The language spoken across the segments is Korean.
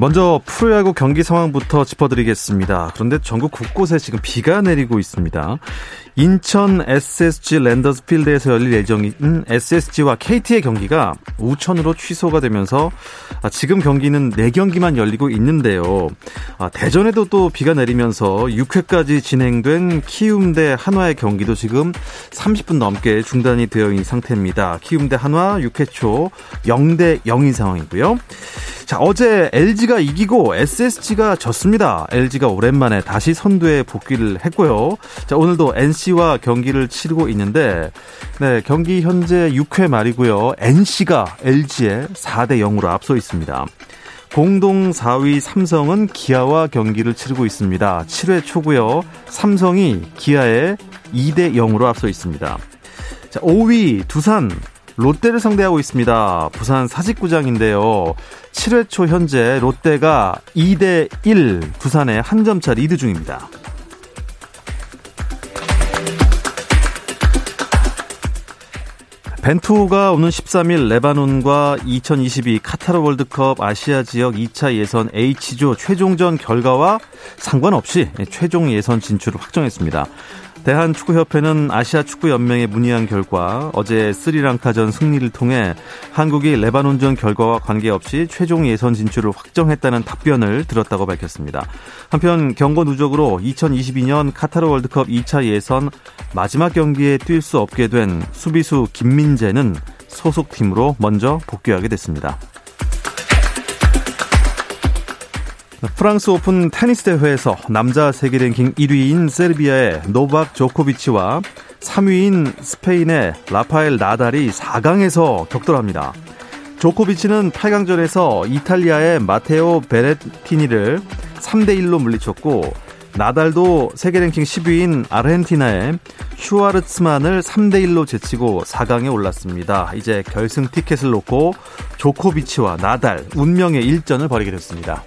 먼저 프로야구 경기 상황부터 짚어드리겠습니다. 그런데 전국 곳곳에 지금 비가 내리고 있습니다. 인천 SSG 랜더스 필드에서 열릴 예정인 SSG와 KT의 경기가 우천으로 취소가 되면서 아, 지금 경기는 4경기만 열리고 있는데요. 아, 대전에도 또 비가 내리면서 6회까지 진행된 키움 대 한화의 경기도 지금 30분 넘게 중단이 되어 있는 상태입니다. 키움 대 한화 6회 초 0대 0인 상황이고요. 자, 어제 LG 가 이기고 SSG가 졌습니다. LG가 오랜만에 다시 선두에 복귀를 했고요. 자, 오늘도 NC와 경기를 치르고 있는데, 네, 경기 현재 6회 말이고요. NC가 LG에 4대 0으로 앞서 있습니다. 공동 4위 삼성은 기아와 경기를 치르고 있습니다. 7회 초고요. 삼성이 기아에 2대 0으로 앞서 있습니다. 자, 5위 두산 롯데를 상대하고 있습니다. 부산 사직구장인데요. 7회 초 현재 롯데가 2대 1 두산에 한 점 차 리드 중입니다. 벤투가 오는 13일 레바논과 2022 카타르 월드컵 아시아 지역 2차 예선 H조 최종전 결과와 상관없이 최종 예선 진출을 확정했습니다. 대한축구협회는 아시아축구연맹에 문의한 결과 어제 스리랑카전 승리를 통해 한국이 레바논전 결과와 관계없이 최종 예선 진출을 확정했다는 답변을 들었다고 밝혔습니다. 한편 경고 누적으로 2022년 카타르 월드컵 2차 예선 마지막 경기에 뛸 수 없게 된 수비수 김민재는 소속팀으로 먼저 복귀하게 됐습니다. 프랑스 오픈 테니스 대회에서 남자 세계 랭킹 1위인 세르비아의 노박 조코비치와 3위인 스페인의 라파엘 나달이 4강에서 격돌합니다. 조코비치는 8강전에서 이탈리아의 마테오 베레티니를 3대1로 물리쳤고 나달도 세계 랭킹 10위인 아르헨티나의 슈와르츠만을 3대1로 제치고 4강에 올랐습니다. 이제 결승 티켓을 놓고 조코비치와 나달 운명의 일전을 벌이게 됐습니다.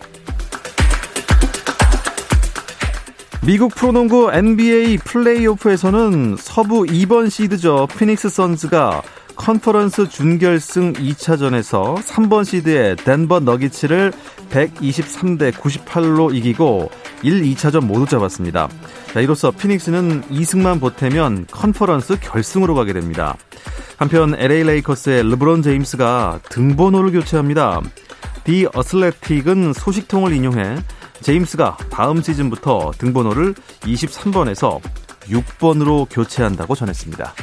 미국 프로농구 NBA 플레이오프에서는 서부 2번 시드죠. 피닉스 선즈가 컨퍼런스 준결승 2차전에서 3번 시드의 덴버 너기츠를 123대 98로 이기고 1, 2차전 모두 잡았습니다. 자, 이로써 피닉스는 2승만 보태면 컨퍼런스 결승으로 가게 됩니다. 한편 LA 레이커스의 르브론 제임스가 등번호를 교체합니다. 디 어슬레틱은 소식통을 인용해 제임스가 다음 시즌부터 등번호를 23번에서 6번으로 교체한다고 전했습니다.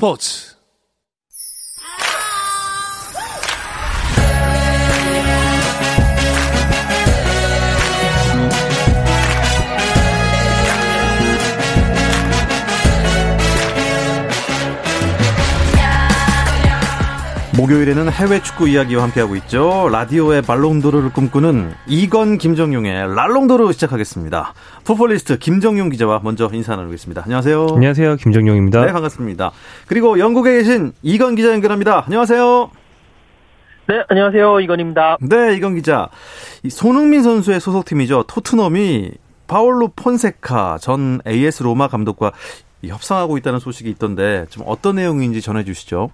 스포츠 목요일에는 해외 축구 이야기와 함께하고 있죠. 라디오의 발롱도르를 꿈꾸는 이건 김정용의 랄롱도르 시작하겠습니다. 풋볼리스트 김정용 기자와 먼저 인사 나누겠습니다. 안녕하세요. 안녕하세요. 김정용입니다. 네, 반갑습니다. 그리고 영국에 계신 이건 기자 연결합니다. 안녕하세요. 네, 안녕하세요. 이건입니다. 네, 이건 기자. 손흥민 선수의 소속팀이죠. 토트넘이 파올로 폰세카 전 AS 로마 감독과 협상하고 있다는 소식이 있던데 좀 어떤 내용인지 전해 주시죠.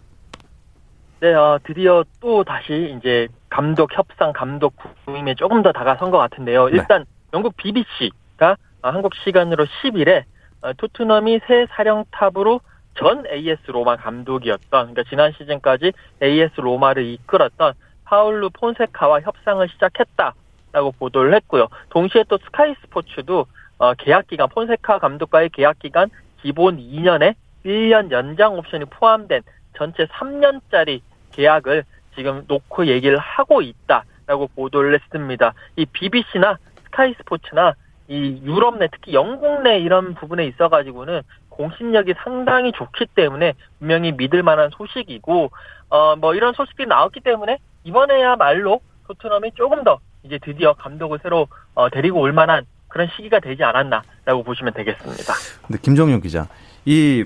네, 어, 드디어 또 다시 이제 감독 협상, 감독 구임에 조금 더 다가선 것 같은데요. 네. 일단 영국 BBC가 한국 시간으로 10일에 어, 토트넘이 새 사령탑으로 전 AS 로마 감독이었던 그러니까 지난 시즌까지 AS 로마를 이끌었던 파울루 폰세카와 협상을 시작했다라고 보도를 했고요. 동시에 또 스카이 스포츠도 어, 계약 기간 폰세카 감독과의 계약 기간 기본 2년에 1년 연장 옵션이 포함된 전체 3년짜리 계약을 지금 놓고 얘기를 하고 있다라고 보도를 했습니다. 이 BBC나 스카이 스포츠나 이 유럽 내 특히 영국 내 이런 부분에 있어 가지고는 공신력이 상당히 좋기 때문에 분명히 믿을 만한 소식이고 어 뭐 이런 소식들이 나왔기 때문에 이번에야말로 토트넘이 조금 더 이제 드디어 감독을 새로 어, 데리고 올 만한 그런 시기가 되지 않았나라고 보시면 되겠습니다. 근데 김정용 기자, 이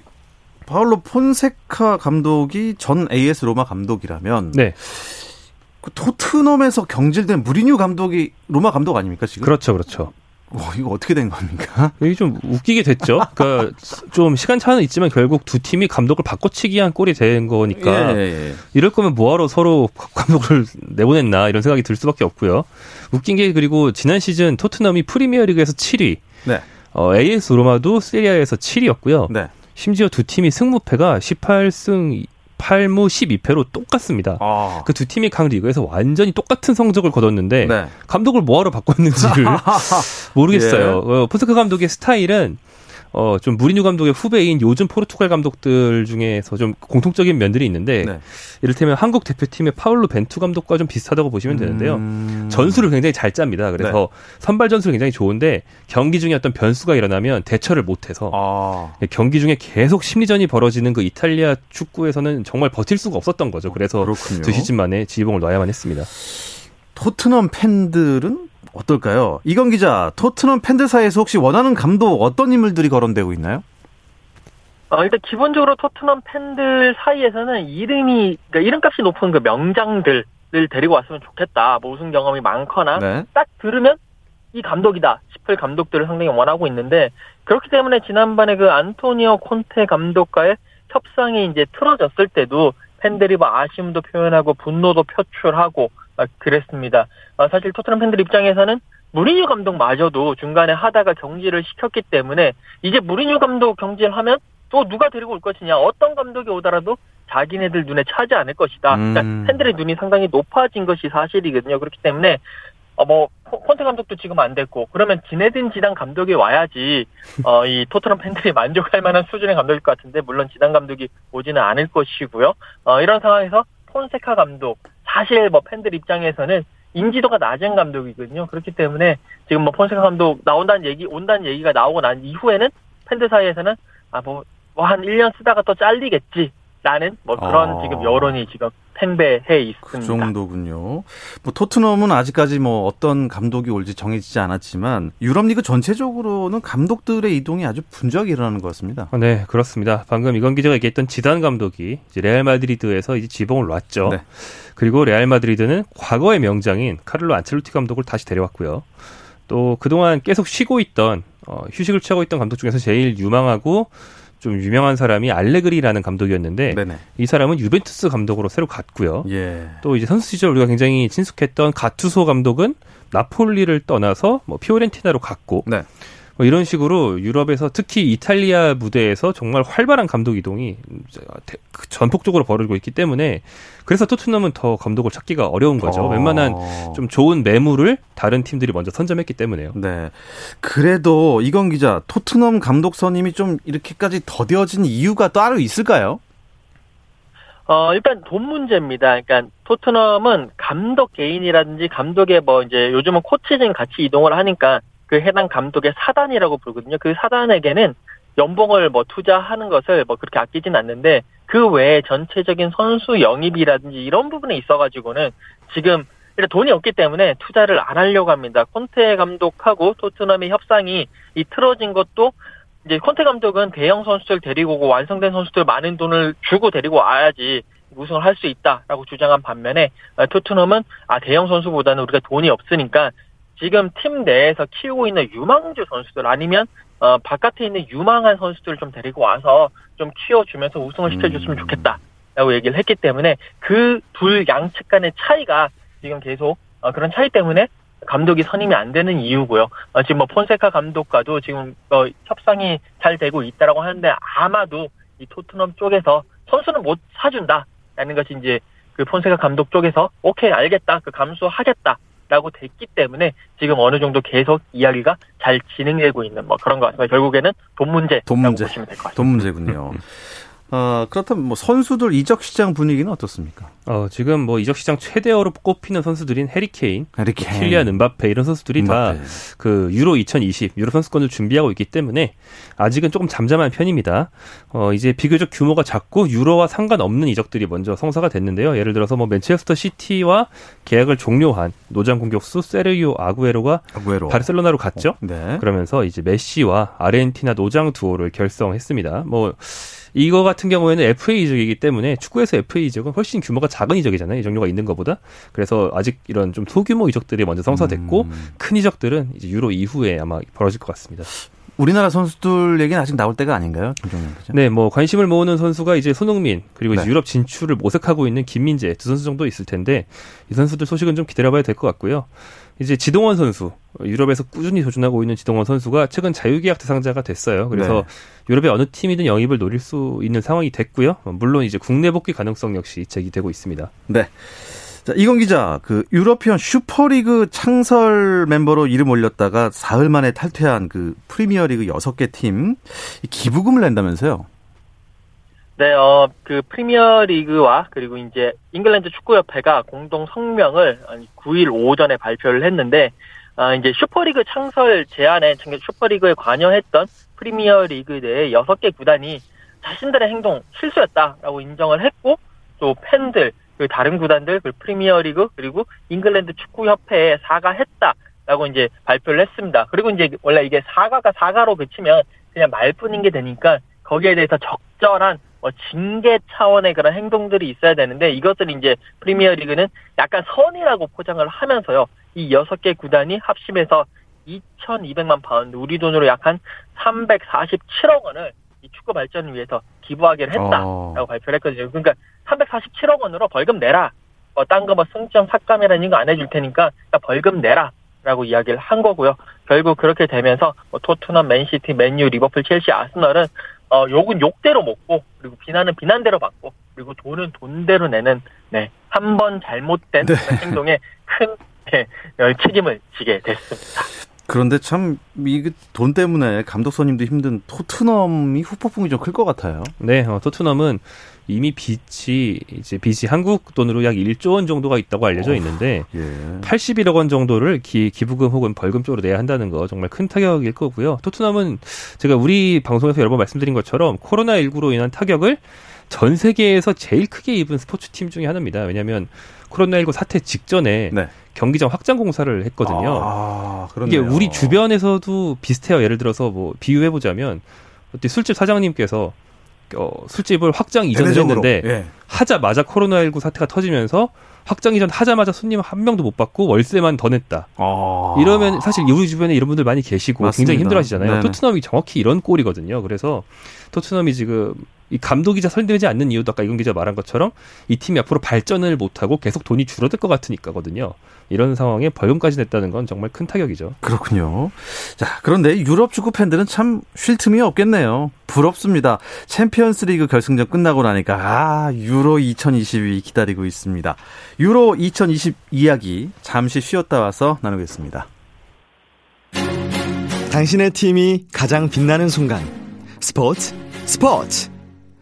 파울로 폰세카 감독이 전 AS 로마 감독이라면 네. 그 토트넘에서 경질된 무리뉴 감독이 로마 감독 아닙니까 지금? 그렇죠, 그렇죠. 와, 이거 어떻게 된 겁니까? 이게 좀 웃기게 됐죠. 그러니까 좀 시간 차는 있지만 결국 두 팀이 감독을 바꿔치기 한 꼴이 된 거니까 예, 예. 이럴 거면 뭐하러 서로 감독을 내보냈나 이런 생각이 들 수밖에 없고요. 웃긴 게 그리고 지난 시즌 토트넘이 프리미어리그에서 7위, 네, 어, AS 로마도 세리아에서 7위였고요. 네. 심지어 두 팀이 승무패가 18승 8무 12패로 똑같습니다. 아, 그두 팀이 각 리그에서 완전히 똑같은 성적을 거뒀는데 네. 감독을 뭐하러 바꿨는지를 모르겠어요. 예. 어, 포스카 감독의 스타일은 어, 좀 무리뉴 감독의 후배인 요즘 포르투갈 감독들 중에서 좀 공통적인 면들이 있는데 네. 이를테면 한국 대표팀의 파울루 벤투 감독과 좀 비슷하다고 보시면 되는데요. 음. 전술을 굉장히 잘 짭니다. 그래서 네. 선발 전술이 굉장히 좋은데 경기 중에 어떤 변수가 일어나면 대처를 못해서 아, 경기 중에 계속 심리전이 벌어지는 그 이탈리아 축구에서는 정말 버틸 수가 없었던 거죠. 그래서 그렇군요. 두 시즌 만에 지휘봉을 놔야만 했습니다. 토트넘 팬들은 어떨까요? 이건 기자, 토트넘 팬들 사이에서 혹시 원하는 감독 어떤 인물들이 거론되고 있나요? 어, 일단 기본적으로 토트넘 팬들 사이에서는 이름이 그러니까 이름값이 높은 그 명장들을 데리고 왔으면 좋겠다. 뭐 우승 경험이 많거나 네. 딱 들으면 이 감독이다 싶을 감독들을 상당히 원하고 있는데 그렇기 때문에 지난번에 그 안토니오 콘테 감독과의 협상이 이제 틀어졌을 때도 팬들이 뭐 아쉬움도 표현하고 분노도 표출하고 막 그랬습니다. 어, 사실 토트넘 팬들 입장에서는 무리뉴 감독마저도 중간에 하다가 경질을 시켰기 때문에 이제 무리뉴 감독 경질하면 또 누가 데리고 올 것이냐 어떤 감독이 오더라도 자기네들 눈에 차지 않을 것이다. 그러니까 음. 팬들의 눈이 상당히 높아진 것이 사실이거든요. 그렇기 때문에 어뭐 콘테 감독도 지금 안 됐고 그러면 지네딘 지단 감독이 와야지 어 이 토트넘 팬들이 만족할 만한 수준의 감독일 것 같은데 물론 지단 감독이 오지는 않을 것이고요. 어 이런 상황에서 폰세카 감독 사실 뭐 팬들 입장에서는 인지도가 낮은 감독이거든요. 그렇기 때문에 지금 뭐 폰세카 감독 나온다는 얘기 온다는 얘기가 나오고 난 이후에는 팬들 사이에서는 아 뭐 뭐 한 1년 쓰다가 또 잘리겠지. 라는 뭐 그런 아. 지금 여론이 지금 팽배해 있습니다. 그 정도군요. 뭐 토트넘은 아직까지 뭐 어떤 감독이 올지 정해지지 않았지만 유럽 리그 전체적으로는 감독들의 이동이 아주 분주하게 일어나는 것 같습니다. 아, 네, 그렇습니다. 방금 이건 기자가 얘기했던 지단 감독이 이제 레알 마드리드에서 이제 지휘봉을 놨죠. 네. 그리고 레알 마드리드는 과거의 명장인 카를로 안첼로티 감독을 다시 데려왔고요. 또 그동안 계속 쉬고 있던 어, 휴식을 취하고 있던 감독 중에서 제일 유망하고 좀 유명한 사람이 알레그리라는 감독이었는데 네네. 이 사람은 유벤투스 감독으로 새로 갔고요. 예. 또 이제 선수 시절 우리가 굉장히 친숙했던 가투소 감독은 나폴리를 떠나서 뭐 피오렌티나로 갔고 네. 뭐 이런 식으로 유럽에서 특히 이탈리아 무대에서 정말 활발한 감독 이동이 대- 그 전폭적으로 벌어지고 있기 때문에 그래서 토트넘은 더 감독을 찾기가 어려운 거죠. 어. 웬만한 좀 좋은 매물을 다른 팀들이 먼저 선점했기 때문에요. 네. 그래도 이건 기자, 토트넘 감독 선임이 좀 이렇게까지 더뎌진 이유가 따로 있을까요? 어, 일단 돈 문제입니다. 그러니까 토트넘은 감독 개인이라든지 감독의 뭐 이제 요즘은 코치진 같이 이동을 하니까 그 해당 감독의 사단이라고 부르거든요. 그 사단에게는 연봉을 뭐 투자하는 것을 뭐 그렇게 아끼진 않는데 그 외에 전체적인 선수 영입이라든지 이런 부분에 있어가지고는 지금 일단 돈이 없기 때문에 투자를 안 하려고 합니다. 콘테 감독하고 토트넘의 협상이 이 틀어진 것도 이제 콘테 감독은 대형 선수들 데리고 오고 완성된 선수들 많은 돈을 주고 데리고 와야지 우승을 할 수 있다라고 주장한 반면에 어, 토트넘은 아 대형 선수보다는 우리가 돈이 없으니까 지금 팀 내에서 키우고 있는 유망주 선수들 아니면 어 바깥에 있는 유망한 선수들을 좀 데리고 와서 좀 키워주면서 우승을 시켜줬으면 음. 좋겠다 라고 얘기를 했기 때문에 그 둘 양측 간의 차이가 지금 계속 어, 그런 차이 때문에 감독이 선임이 안 되는 이유고요. 어, 지금 뭐 폰세카 감독과도 지금 어, 협상이 잘 되고 있다라고 하는데 아마도 이 토트넘 쪽에서 선수는 못 사준다라는 것이 이제 그 폰세카 감독 쪽에서 오케이 알겠다 그 감수하겠다. 라고 됐기 때문에 지금 어느 정도 계속 이야기가 잘 진행되고 있는 뭐 그런 것 같습니다. 결국에는 돈 문제라고 돈 문제. 보시면 될 것 같습니다. 돈 문제군요. 어, 그렇다면 뭐 선수들 이적 시장 분위기는 어떻습니까? 어, 지금 뭐 이적 시장 최대어로 꼽히는 선수들인 해리 케인, 해리 케인. 킬리안 은바페 이런 선수들이 다 그 유로 2020 유로 선수권을 준비하고 있기 때문에 아직은 조금 잠잠한 편입니다. 어, 이제 비교적 규모가 작고 유로와 상관없는 이적들이 먼저 성사가 됐는데요. 예를 들어서 뭐 맨체스터 시티와 계약을 종료한 노장 공격수 세르이오 아구에로가 아구에로. 바르셀로나로 갔죠. 어, 네. 그러면서 이제 메시와 아르헨티나 노장 두오를 결성했습니다. 뭐 이거 같은 경우에는 FA 이적이기 때문에 축구에서 FA 이적은 훨씬 규모가 작은 이적이잖아요. 이적료가 있는 것보다. 그래서 아직 이런 좀 소규모 이적들이 먼저 성사됐고 음. 큰 이적들은 이제 유로 이후에 아마 벌어질 것 같습니다. 우리나라 선수들 얘기는 아직 나올 때가 아닌가요? 네, 뭐 관심을 모으는 선수가 이제 손흥민 그리고 네. 유럽 진출을 모색하고 있는 김민재 두 선수 정도 있을 텐데 이 선수들 소식은 좀 기다려봐야 될 것 같고요. 이제 지동원 선수 유럽에서 꾸준히 도전하고 있는 지동원 선수가 최근 자유계약 대상자가 됐어요. 그래서 네. 유럽의 어느 팀이든 영입을 노릴 수 있는 상황이 됐고요. 물론 이제 국내 복귀 가능성 역시 제기되고 있습니다. 네. 자, 이건 기자, 그 유러피언 슈퍼리그 창설 멤버로 이름 올렸다가 사흘 만에 탈퇴한 그 프리미어리그 6개 팀 기부금을 낸다면서요? 네, 어, 그 프리미어 리그와 그리고 이제 잉글랜드 축구협회가 공동 성명을 9일 오전에 발표를 했는데, 아, 이제 슈퍼리그 창설 제안에 슈퍼리그에 관여했던 프리미어 리그 내에 6개 구단이 자신들의 행동 실수였다라고 인정을 했고, 또 팬들, 그 다른 구단들, 그 프리미어 리그, 그리고 잉글랜드 축구협회에 사과했다라고 이제 발표를 했습니다. 그리고 이제 원래 이게 사과가 사과로 그치면 그냥 말뿐인 게 되니까 거기에 대해서 적절한 뭐 징계 차원의 그런 행동들이 있어야 되는데 이것을 이제 프리미어 리그는 약간 선의라고 포장을 하면서요. 이 여섯 개 구단이 합심해서 2,200만 파운드, 우리 돈으로 약 한 347억 원을 이 축구 발전을 위해서 기부하기로 했다라고 어. 발표를 했거든요. 그러니까 347억 원으로 벌금 내라. 뭐, 딴거 뭐 승점 삭감이라는 거 안 해줄 테니까 그러니까 벌금 내라. 라고 이야기를 한 거고요. 결국 그렇게 되면서 뭐 토트넘, 맨시티, 맨유, 리버풀, 첼시, 아스널은 어, 욕은 욕대로 먹고 그리고 비난은 비난대로 받고 그리고 돈은 돈대로 내는 네, 한 번 잘못된 네. 행동에 큰 네, 책임을 지게 됐습니다. 그런데 참 이 돈 때문에 감독 선임도 힘든 토트넘이 후폭풍이 좀 클 것 같아요. 네, 어, 토트넘은 이미 빚이 이제 빚이 한국 돈으로 약 1조 원 정도가 있다고 알려져 있는데 어, 예. 81억 원 정도를 기, 기부금 혹은 벌금 쪽으로 내야 한다는 거 정말 큰 타격일 거고요. 토트넘은 제가 우리 방송에서 여러 번 말씀드린 것처럼 코로나 19로 인한 타격을 전 세계에서 제일 크게 입은 스포츠 팀 중에 하나입니다. 왜냐하면 코로나19 사태 직전에 네. 경기장 확장 공사를 했거든요. 아, 이게 우리 주변에서도 비슷해요. 예를 들어서 뭐 비유해 보자면 술집 사장님께서 어, 술집을 확장 이전을 했는데 예. 하자마자 코로나19 사태가 터지면서 확장 이전 하자마자 손님 한 명도 못 받고 월세만 더 냈다. 아. 이러면 사실 우리 주변에 이런 분들 많이 계시고 맞습니다. 굉장히 힘들어하시잖아요. 토트넘이 정확히 이런 꼴이거든요. 그래서 토트넘이 지금 이 감독이자 설득되지 않는 이유도 아까 이건 기자 말한 것처럼 이 팀이 앞으로 발전을 못하고 계속 돈이 줄어들 것 같으니까거든요. 이런 상황에 벌금까지 냈다는 건 정말 큰 타격이죠. 그렇군요. 자, 그런데 유럽 축구 팬들은 참 쉴 틈이 없겠네요. 부럽습니다. 챔피언스 리그 결승전 끝나고 나니까 아, 유로 2020이 기다리고 있습니다. 유로 2020 이야기 잠시 쉬었다 와서 나누겠습니다. 당신의 팀이 가장 빛나는 순간. 스포츠 스포츠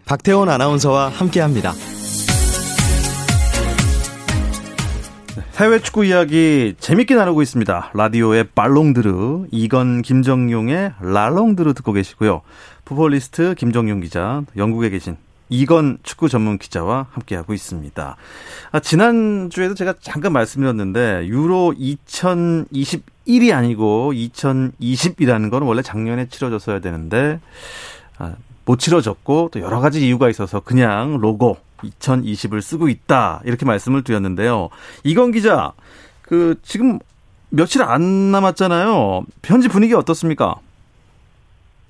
박태원 아나운서와 함께합니다. 해외 축구 이야기 재밌게 나누고 있습니다. 라디오의 발롱드르, 이건 김정용의 랄롱드르 듣고 계시고요. 푸볼리스트 김정용 기자, 영국에 계신 이건 축구 전문 기자와 함께하고 있습니다. 아, 지난주에도 제가 잠깐 말씀드렸는데, 유로 2021이 아니고 2020이라는 건 원래 작년에 치러졌어야 되는데, 아, 못 치러졌고 또 여러 가지 이유가 있어서 그냥 로고 2020을 쓰고 있다 이렇게 말씀을 드렸는데요. 이건 기자, 그 지금 며칠 안 남았잖아요. 현지 분위기 어떻습니까?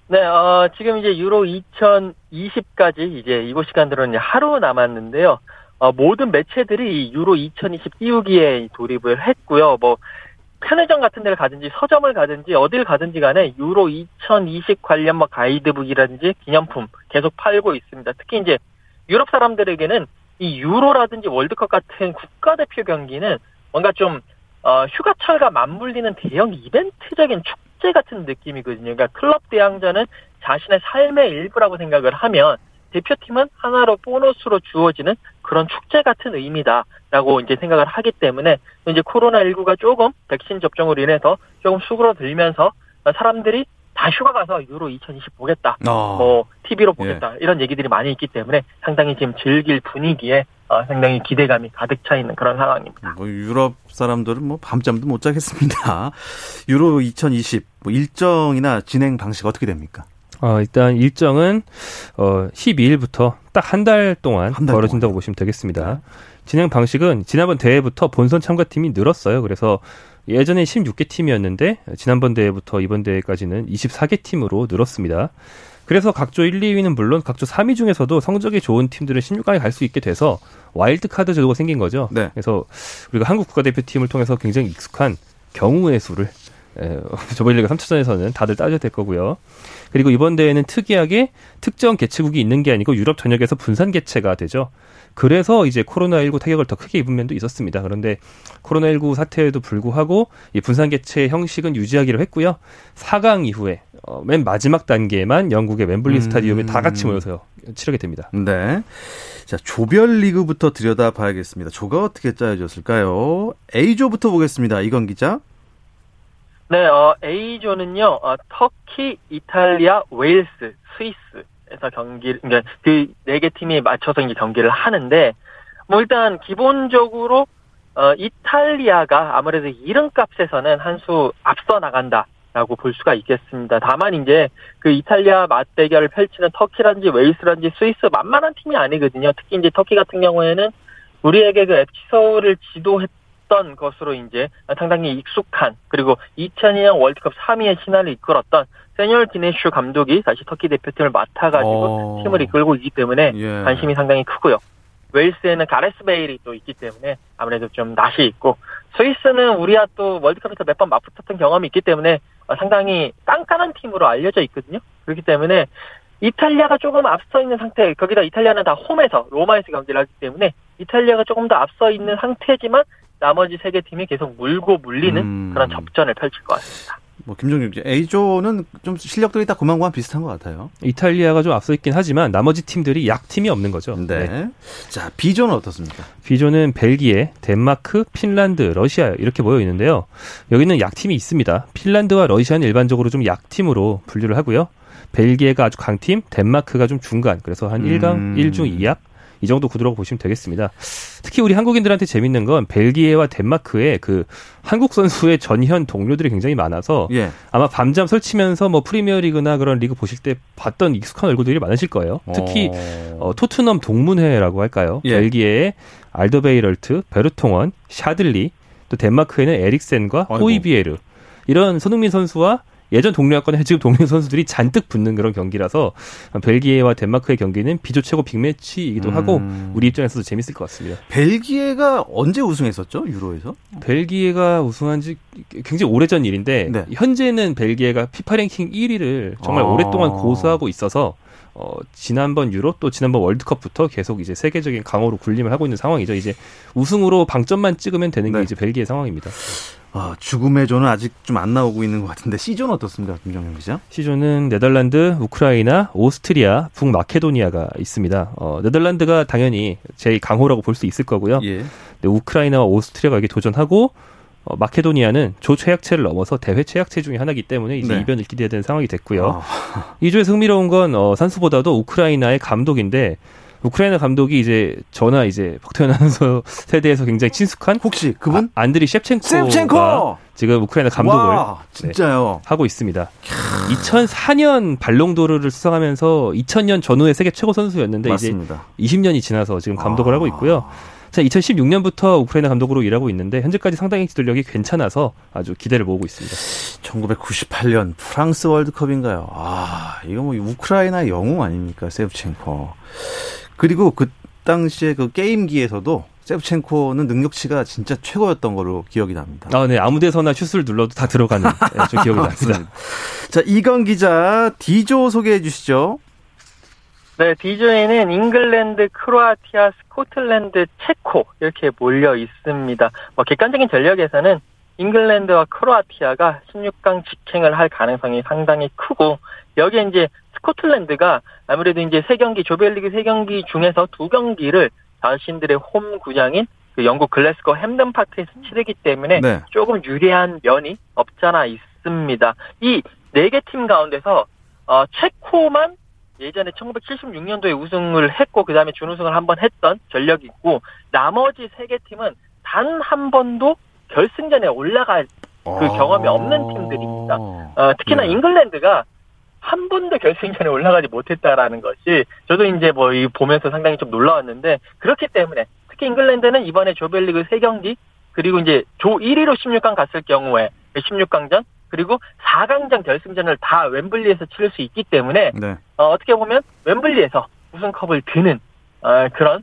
네, 어, 지금 이제 유로 2020까지 이제 이곳 시간 들어는 하루 남았는데요. 어, 모든 매체들이 유로 2020 띄우기에 돌입을 했고요. 뭐 편의점 같은 데를 가든지 서점을 가든지 어딜 가든지 간에 유로 2020 관련 뭐 가이드북이라든지 기념품 계속 팔고 있습니다. 특히 이제 유럽 사람들에게는 이 유로라든지 월드컵 같은 국가대표 경기는 뭔가 좀 어, 휴가철과 맞물리는 대형 이벤트적인 축제 같은 느낌이거든요. 그러니까 클럽 대항전은 자신의 삶의 일부라고 생각을 하면 대표팀은 하나로 보너스로 주어지는 그런 축제 같은 의미다라고 이제 생각을 하기 때문에 이제 코로나19가 조금 백신 접종으로 인해서 조금 수그러들면서 사람들이 다 휴가 가서 유로 2020 보겠다. 어. 뭐 TV로 보겠다. 예. 이런 얘기들이 많이 있기 때문에 상당히 지금 즐길 분위기에 어, 상당히 기대감이 가득 차 있는 그런 상황입니다. 뭐 유럽 사람들은 뭐 밤잠도 못 자겠습니다. 유로 2020 뭐 일정이나 진행 방식 어떻게 됩니까? 어, 일단 일정은 어 12일부터 딱 한 달 동안 한 달 벌어진다고 동안. 보시면 되겠습니다. 네. 진행 방식은 지난번 대회부터 본선 참가팀이 늘었어요. 그래서 예전에 16개 팀이었는데 지난번 대회부터 이번 대회까지는 24개 팀으로 늘었습니다. 그래서 각조 1, 2위는 물론 각조 3위 중에서도 성적이 좋은 팀들은 16강에 갈 수 있게 돼서 와일드 카드 제도가 생긴 거죠. 네. 그래서 우리가 한국 국가대표팀을 통해서 굉장히 익숙한 경우의 수를 조별 리그 3차전에서는 다들 따져야 될 거고요. 그리고 이번 대회는 특이하게 특정 개최국이 있는 게 아니고 유럽 전역에서 분산 개최가 되죠. 그래서 이제 코로나19 타격을 더 크게 입은 면도 있었습니다. 그런데 코로나19 사태에도 불구하고 이 분산 개최 형식은 유지하기로 했고요. 4강 이후에 어, 맨 마지막 단계만 영국의 웸블리 음. 스타디움에 다 같이 모여서 치르게 됩니다. 네. 자, 조별 리그부터 들여다 봐야겠습니다. 조가 어떻게 짜여졌을까요? A조부터 보겠습니다. 이건 기자. 네, 어, A조는요, 어, 터키, 이탈리아, 웨일스, 스위스에서 경기, 그러니까 그네 개 팀이 맞춰서 이제 경기를 하는데, 뭐 일단 기본적으로 어, 이탈리아가 아무래도 이름값에서는 한 수 앞서 나간다라고 볼 수가 있겠습니다. 다만 이제 그 이탈리아 맞대결을 펼치는 터키라든지 웨일스라든지 스위스 만만한 팀이 아니거든요. 특히 이제 터키 같은 경우에는 우리에게 그 FC 서울을 지도했 있었던 것으로 이제 상당히 익숙한 그리고 2002년 월드컵 3위의 신화를 이끌었던 세뇰 귀네슈 감독이 다시 터키 대표팀을 맡아가지고 어. 팀을 이끌고 있기 때문에 예. 관심이 상당히 크고요. 웨일스에는 가레스 베일이 또 있기 때문에 아무래도 좀 낯이 익고 스위스는 우리와 또 월드컵에서 몇 번 맞붙었던 경험이 있기 때문에 상당히 깐깐한 팀으로 알려져 있거든요. 그렇기 때문에 이탈리아가 조금 앞서 있는 상태, 거기다 이탈리아는 다 홈에서 로마에서 경기를 하기 때문에 이탈리아가 조금 더 앞서 있는 상태지만 나머지 세 개 팀이 계속 물고 물리는 음. 그런 접전을 펼칠 것 같습니다. 뭐 김종규 씨, A조는 좀 실력들이 다 그만고만 비슷한 것 같아요. 이탈리아가 좀 앞서 있긴 하지만 나머지 팀들이 약팀이 없는 거죠. 네. 네. 자, B조는 어떻습니까? B조는 벨기에, 덴마크, 핀란드, 러시아 이렇게 모여 있는데요. 여기는 약팀이 있습니다. 핀란드와 러시아는 일반적으로 좀 약팀으로 분류를 하고요. 벨기에가 아주 강팀, 덴마크가 좀 중간, 그래서 한 음. 1강, 1중 2약, 이 정도 구도라고 보시면 되겠습니다. 특히 우리 한국인들한테 재밌는 건 벨기에와 덴마크의 그 한국 선수의 전현 동료들이 굉장히 많아서 예. 아마 밤잠 설치면서 뭐 프리미어리그나 그런 리그 보실 때 봤던 익숙한 얼굴들이 많으실 거예요. 특히 어, 어 토트넘 동문회라고 할까요? 예. 벨기에의 알더베이럴트, 베르통원, 샤들리, 또 덴마크에는 에릭센과 호이비에르 이런 손흥민 선수와 예전 동료였거나 지금 동료 선수들이 잔뜩 붙는 그런 경기라서 벨기에와 덴마크의 경기는 비조 최고 빅매치이기도 음. 하고 우리 입장에서도 재밌을 것 같습니다. 벨기에가 언제 우승했었죠? 유로에서? 벨기에가 우승한 지 굉장히 오래전 일인데 네. 현재는 벨기에가 피파 랭킹 1위를 정말 아. 오랫동안 고수하고 있어서 어, 지난번 유로 또 지난번 월드컵부터 계속 이제 세계적인 강호로 군림을 하고 있는 상황이죠. 이제 우승으로 방점만 찍으면 되는 게 네. 이제 벨기에 상황입니다. 아, 죽음의 조는 아직 좀 안 나오고 있는 것 같은데 C조는 어떻습니까, 김정현 기자? C조는 네덜란드, 우크라이나, 오스트리아, 북마케도니아가 있습니다. 어, 네덜란드가 당연히 제 강호라고 볼 수 있을 거고요. 예. 네, 우크라이나와 오스트리아가 여기 도전하고 어, 마케도니아는 조 최약체를 넘어서 대회 최약체 중의 하나이기 때문에 이제 네. 이변을 기대해야 되는 상황이 됐고요. 아. 이조에서 흥미로운 건 어, 산수보다도 우크라이나의 감독인데 우크라이나 감독이 이제 저나 이제 박태환 아나운서 세대에서 굉장히 친숙한 혹시 그분 아, 안드리 셰프첸코가 지금 우크라이나 감독을 와, 진짜요 네, 하고 있습니다. 2004년 발롱도르를 수상하면서 2000년 전후의 세계 최고 선수였는데 맞습니다. 이제 20년이 지나서 지금 감독을 아. 하고 있고요. 자, 2016년부터 우크라이나 감독으로 일하고 있는데 현재까지 상당히 기술력이 괜찮아서 아주 기대를 모으고 있습니다. 1998년 프랑스 월드컵인가요? 아, 이거 뭐 우크라이나 영웅 아닙니까? 세브첸코. 그리고 그 당시에 그 게임기에서도 세브첸코는 능력치가 진짜 최고였던 걸로 기억이 납니다. 아, 네. 아무 데서나 슛을 눌러도 다 들어가는 네, 저 기억이 납니다. 자, 이건 기자 D조 소개해 주시죠. 네, D조에는 잉글랜드, 크로아티아, 스코틀랜드, 체코 이렇게 몰려 있습니다. 뭐 객관적인 전력에서는 잉글랜드와 크로아티아가 16강 직행을 할 가능성이 상당히 크고 여기에 이제 스코틀랜드가 아무래도 이제 세 경기 조별리그 세 경기 중에서 두 경기를 자신들의 홈 구장인 그 영국 글래스고 햄든 파크에서 치르기 때문에 네. 조금 유리한 면이 없잖아 있습니다. 이 네 개 팀 가운데서 어, 체코만 예전에 1976년도에 우승을 했고 그 다음에 준우승을 한 번 했던 전력이 있고 나머지 세 개 팀은 단 한 번도 결승전에 올라갈 그 경험이 없는 팀들입니다. 어, 특히나 네. 잉글랜드가 한 번도 결승전에 올라가지 못했다라는 것이 저도 이제 뭐 이 보면서 상당히 좀 놀라웠는데 그렇기 때문에 특히 잉글랜드는 이번에 조별리그 3경기 그리고 이제 조 1위로 16강 갔을 경우에 16강전 그리고 4강전 결승전을 다 웸블리에서 치를 수 있기 때문에 네. 어, 떻게 보면 웸블리에서 우승컵을 드는 어, 그런 어,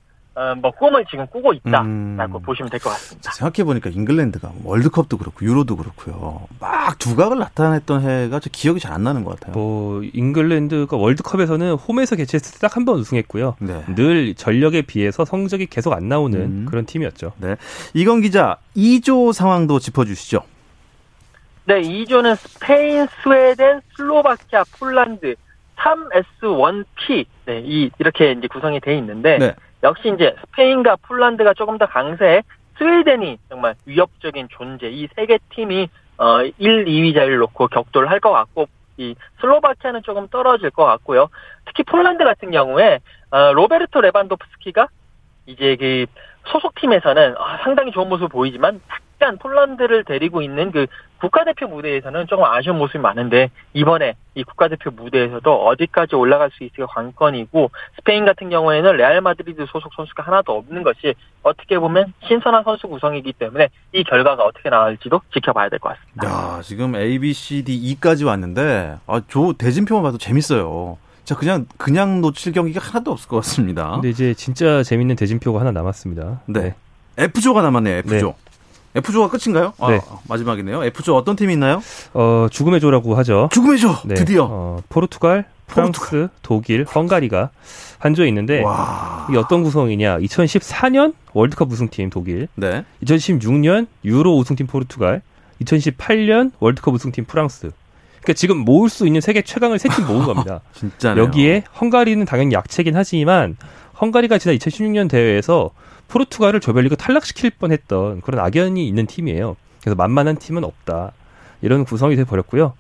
뭐 꿈을 지금 꾸고 있다라고 음. 보시면 될 것 같습니다. 생각해 보니까 잉글랜드가 월드컵도 그렇고 유로도 그렇고요. 막 두각을 나타냈던 해가 저 기억이 잘 안 나는 것 같아요. 뭐 잉글랜드가 월드컵에서는 홈에서 개최했을 때 딱 한 번 우승했고요. 네. 늘 전력에 비해서 성적이 계속 안 나오는 음. 그런 팀이었죠. 네. 이건 기자 2조 상황도 짚어주시죠. 네, 2조는 스페인, 스웨덴, 슬로바키아, 폴란드, 3S1P 네, 이 이렇게 이제 구성이 돼 있는데 네. 역시 이제 스페인과 폴란드가 조금 더 강세, 스웨덴이 정말 위협적인 존재. 이 세 개 팀이 어 1, 2위 자리를 놓고 격돌을 할 것 같고 이 슬로바키아는 조금 떨어질 것 같고요. 특히 폴란드 같은 경우에 어, 로베르토 레반도프스키가 이제 그 소속팀에서는 아, 상당히 좋은 모습을 보이지만 약간 폴란드를 데리고 있는 그 국가대표 무대에서는 조금 아쉬운 모습이 많은데 이번에 이 국가대표 무대에서도 어디까지 올라갈 수 있을까 관건이고 스페인 같은 경우에는 레알 마드리드 소속 선수가 하나도 없는 것이 어떻게 보면 신선한 선수 구성이기 때문에 이 결과가 어떻게 나올지도 지켜봐야 될 것 같습니다. 야, 지금 A, B, C, D, E까지 왔는데, 아, 조 대진표만 봐도 재밌어요. 자, 그냥, 그냥 놓칠 경기가 하나도 없을 것 같습니다. 근데 이제 진짜 재밌는 대진표가 하나 남았습니다. 네. F조가 남았네요, F조. F조가 끝인가요? 아, 네. 마지막이네요. F조 어떤 팀이 있나요? 어, 죽음의 조라고 하죠. 죽음의 조! 네. 드디어! 어, 포르투갈, 프랑스, 독일, 헝가리가 한 조에 있는데 와. 이게 어떤 구성이냐? 2014년 월드컵 우승팀 독일, 네. 2016년 유로 우승팀 포르투갈, 2018년 월드컵 우승팀 프랑스. 그러니까 지금 모을 수 있는 세계 최강을 세 팀 모은 겁니다. 진짜네요. 여기에 헝가리는 당연히 약체긴 하지만 헝가리가 지난 2016년 대회에서 포르투갈을 조별리그 탈락시킬 뻔했던 그런 악연이 있는 팀이에요. 그래서 만만한 팀은 없다. 이런 구성이 돼 버렸고요.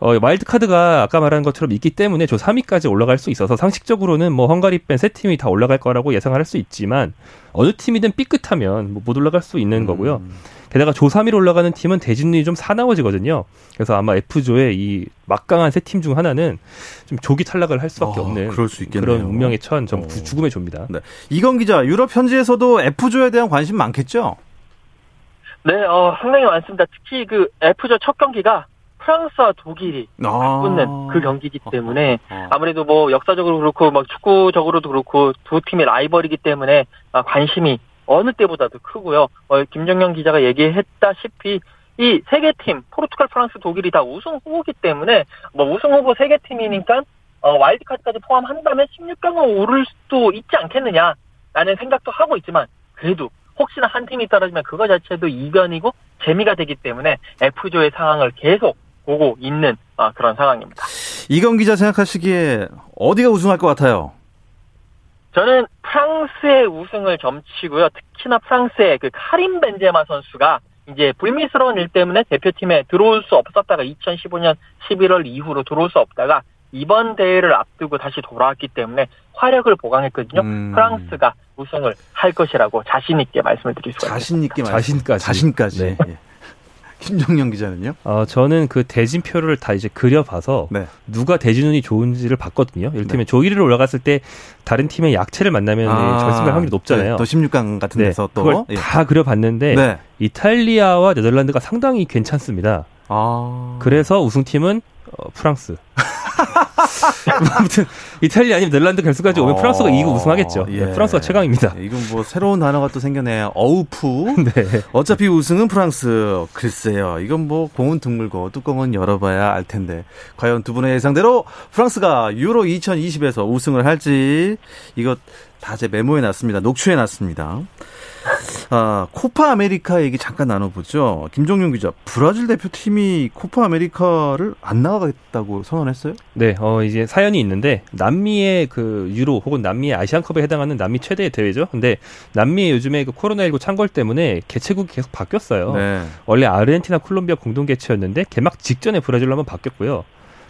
어, 와일드 카드가 아까 말한 것처럼 있기 때문에 저 3위까지 올라갈 수 있어서 상식적으로는 뭐 헝가리 뺀 세 팀이 다 올라갈 거라고 예상을 할 수 있지만 어느 팀이든 삐끗하면 뭐 못 올라갈 수 있는 거고요. 음. 게다가 조 3위로 올라가는 팀은 대진이 좀 사나워지거든요. 그래서 아마 F조의 이 막강한 세 팀 중 하나는 좀 조기 탈락을 할 수밖에 어, 없는 그럴 수 있겠네요. 그런 운명의 천, 좀 어. 죽음의 조입니다. 네. 이건 기자, 유럽 현지에서도 F조에 대한 관심 많겠죠? 네, 어, 상당히 많습니다. 특히 그 F조 첫 경기가 프랑스와 독일이 아. 붙는 그 경기이기 때문에 어. 아무래도 뭐 역사적으로 그렇고 막 축구적으로도 그렇고 두 팀의 라이벌이기 때문에 아, 관심이 어느 때보다도 크고요. 어, 김정영 기자가 얘기했다시피 이 세 개 팀 포르투갈, 프랑스, 독일이 다 우승 후보기 때문에 뭐 우승 후보 세 개 팀이니까 어, 와일드카드까지 포함한다면 16강은 오를 수도 있지 않겠느냐라는 생각도 하고 있지만 그래도 혹시나 한 팀이 떨어지면 그거 자체도 이변이고 재미가 되기 때문에 F조의 상황을 계속 보고 있는 아, 그런 상황입니다. 이건 기자 생각하시기에 어디가 우승할 것 같아요? 저는 프랑스의 우승을 점치고요. 특히나 프랑스의 그 카림 벤제마 선수가 이제 불미스러운 일 때문에 대표팀에 들어올 수 없었다가 2015년 11월 이후로 들어올 수 없다가 이번 대회를 앞두고 다시 돌아왔기 때문에 화력을 보강했거든요. 음. 프랑스가 우승을 할 것이라고 자신 있게 말씀을 드릴 수가 있습니다. 자신 있게 말 자신까지. 자신까지. 네. 예. 김정영 기자는요? 어, 저는 그 대진표를 다 이제 그려봐서 네. 누가 대진운이 좋은지를 봤거든요. 이를테면 조 1위를 올라갔을 때 다른 팀의 약체를 만나면 결승갈 확률이 높잖아요. 네, 또 16강 같은 네, 데서 또. 그걸 예. 다 그려봤는데 네. 이탈리아와 네덜란드가 상당히 괜찮습니다. 아. 그래서 우승팀은 어, 프랑스. 아무튼 이탈리아 아니면 네덜란드 결승까지 오면 어, 프랑스가 이기고 우승하겠죠. 예. 프랑스가 최강입니다. 이건 뭐 새로운 단어가 또 생겼네요. 어우프. 네. 어차피 우승은 프랑스. 글쎄요. 이건 뭐 공은 둥글고 뚜껑은 열어봐야 알 텐데 과연 두 분의 예상대로 프랑스가 유로 2020에서 우승을 할지 이것 다 제 메모해 놨습니다. 녹취해 놨습니다. 아, 코파 아메리카 얘기 잠깐 나눠보죠. 김종윤 기자, 브라질 대표팀이 코파 아메리카를 안 나가겠다고 선언했어요? 네, 어, 이제 사연이 있는데, 남미의 그 유로 혹은 남미의 아시안컵에 해당하는 남미 최대의 대회죠. 근데 남미의 요즘에 그 코로나19 창궐 때문에 개최국이 계속 바뀌었어요. 네. 원래 아르헨티나, 콜롬비아 공동 개최였는데, 개막 직전에 브라질로 한번 바뀌었고요.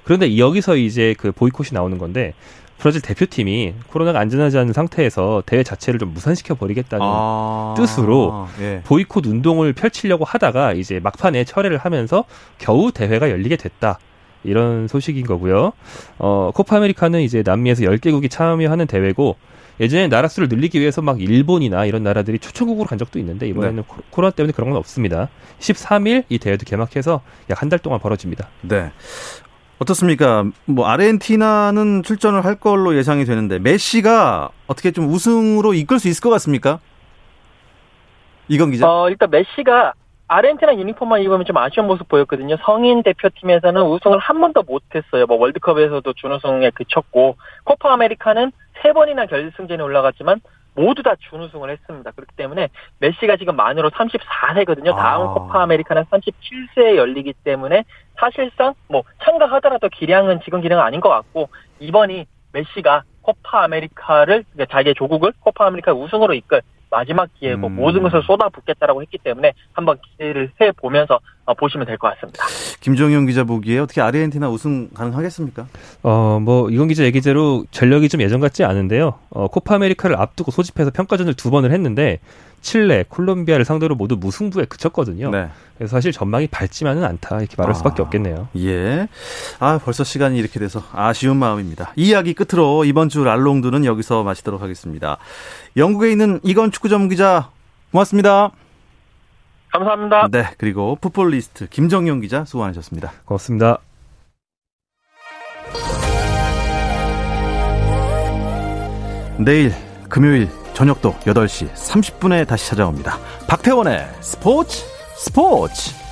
그런데 여기서 이제 그 보이콧이 나오는 건데 브라질 대표팀이 코로나가 안전하지 않은 상태에서 대회 자체를 좀 무산시켜 버리겠다는 아, 뜻으로 예. 보이콧 운동을 펼치려고 하다가 이제 막판에 철회를 하면서 겨우 대회가 열리게 됐다. 이런 소식인 거고요. 어, 코파 아메리카는 이제 남미에서 10개국이 참여하는 대회고 예전에 나라 수를 늘리기 위해서 막 일본이나 이런 나라들이 초청국으로 간 적도 있는데 이번에는 네. 코로나 때문에 그런 건 없습니다. 13일 이 대회도 개막해서 약 한 달 동안 벌어집니다. 네. 어떻습니까? 뭐 아르헨티나는 출전을 할 걸로 예상이 되는데 메시가 어떻게 좀 우승으로 이끌 수 있을 것 같습니까? 이건 기자. 어, 일단 메시가 아르헨티나 유니폼만 입으면 좀 아쉬운 모습 보였거든요. 성인 대표팀에서는 우승을 한 번도 못했어요. 뭐 월드컵에서도 준우승에 그쳤고 코파 아메리카는 세 번이나 결승전에 올라갔지만 모두 다 준우승을 했습니다. 그렇기 때문에 메시가 지금 만으로 34세거든요. 다음 아. 코파 아메리카는 37세에 열리기 때문에 사실상 뭐 참가하더라도 기량은 지금 기량은 아닌 것 같고 이번이 메시가 코파 아메리카를 그러니까 자기의 조국을 코파 아메리카 우승으로 이끌 마지막 기회고 음. 모든 것을 쏟아붓겠다라고 했기 때문에 한번 기대를 해 보면서 어, 보시면 될 것 같습니다. 김정용 기자 보기에 어떻게 아르헨티나 우승 가능하겠습니까? 어, 뭐 이건 기자 얘기대로 전력이 좀 예전 같지 않은데요. 어, 코파 아메리카를 앞두고 소집해서 평가전을 두 번을 했는데 칠레, 콜롬비아를 상대로 모두 무승부에 그쳤거든요. 네. 그래서 사실 전망이 밝지만은 않다 이렇게 말할 아, 수밖에 없겠네요. 예. 아 벌써 시간이 이렇게 돼서 아쉬운 마음입니다. 이 이야기 끝으로 이번 주 랄롱드는 여기서 마치도록 하겠습니다. 영국에 있는 이건 축구 전문 기자 고맙습니다. 감사합니다. 네, 그리고 풋볼리스트 김정용 기자 수고 많으셨습니다. 고맙습니다. 내일 금요일 저녁도 8시 30분에 다시 찾아옵니다. 박태원의 스포츠 스포츠